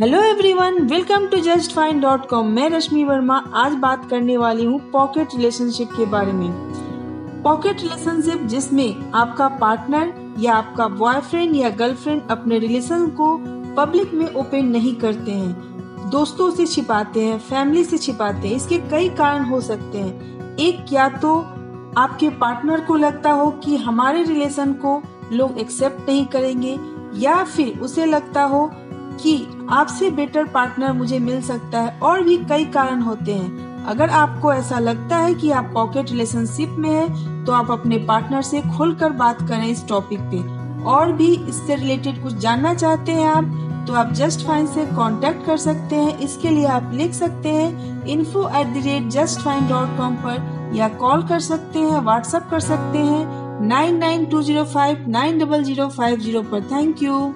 Hello everyone welcome to just fine dot com मैं रश्मि वर्मा आज बात करने वाली हूँ पॉकेट रिलेशनशिप के बारे में। पॉकेट रिलेशनशिप जिसमें आपका पार्टनर या आपका बॉयफ्रेंड या गर्लफ्रेंड अपने रिलेशन को पब्लिक में ओपन नहीं करते हैं। दोस्तों से छिपाते हैं फैमिली से छिपाते हैं, इसके कई कारण हो सकते हैं। एक, या तो आपके पार्टनर को लगता हो कि हमारे रिलेशन को लोग एक्सेप्ट नहीं करेंगे, या फिर उसे लगता हो कि आपसे बेटर पार्टनर मुझे मिल सकता है और भी कई कारण होते हैं। अगर आपको ऐसा लगता है कि आप पॉकेट रिलेशनशिप में हैं, तो आप अपने पार्टनर से खुलकर बात करें इस टॉपिक पे। और भी इससे रिलेटेड कुछ जानना चाहते हैं आप तो आप जस्ट फाइन से कांटेक्ट कर सकते हैं। इसके लिए आप लिख सकते हैं info at the rate just fine dot com पर या कॉल कर सकते हैं व्हाट्सएप कर सकते हैं nine nine two zero five nine double zero five zero पर। Thank you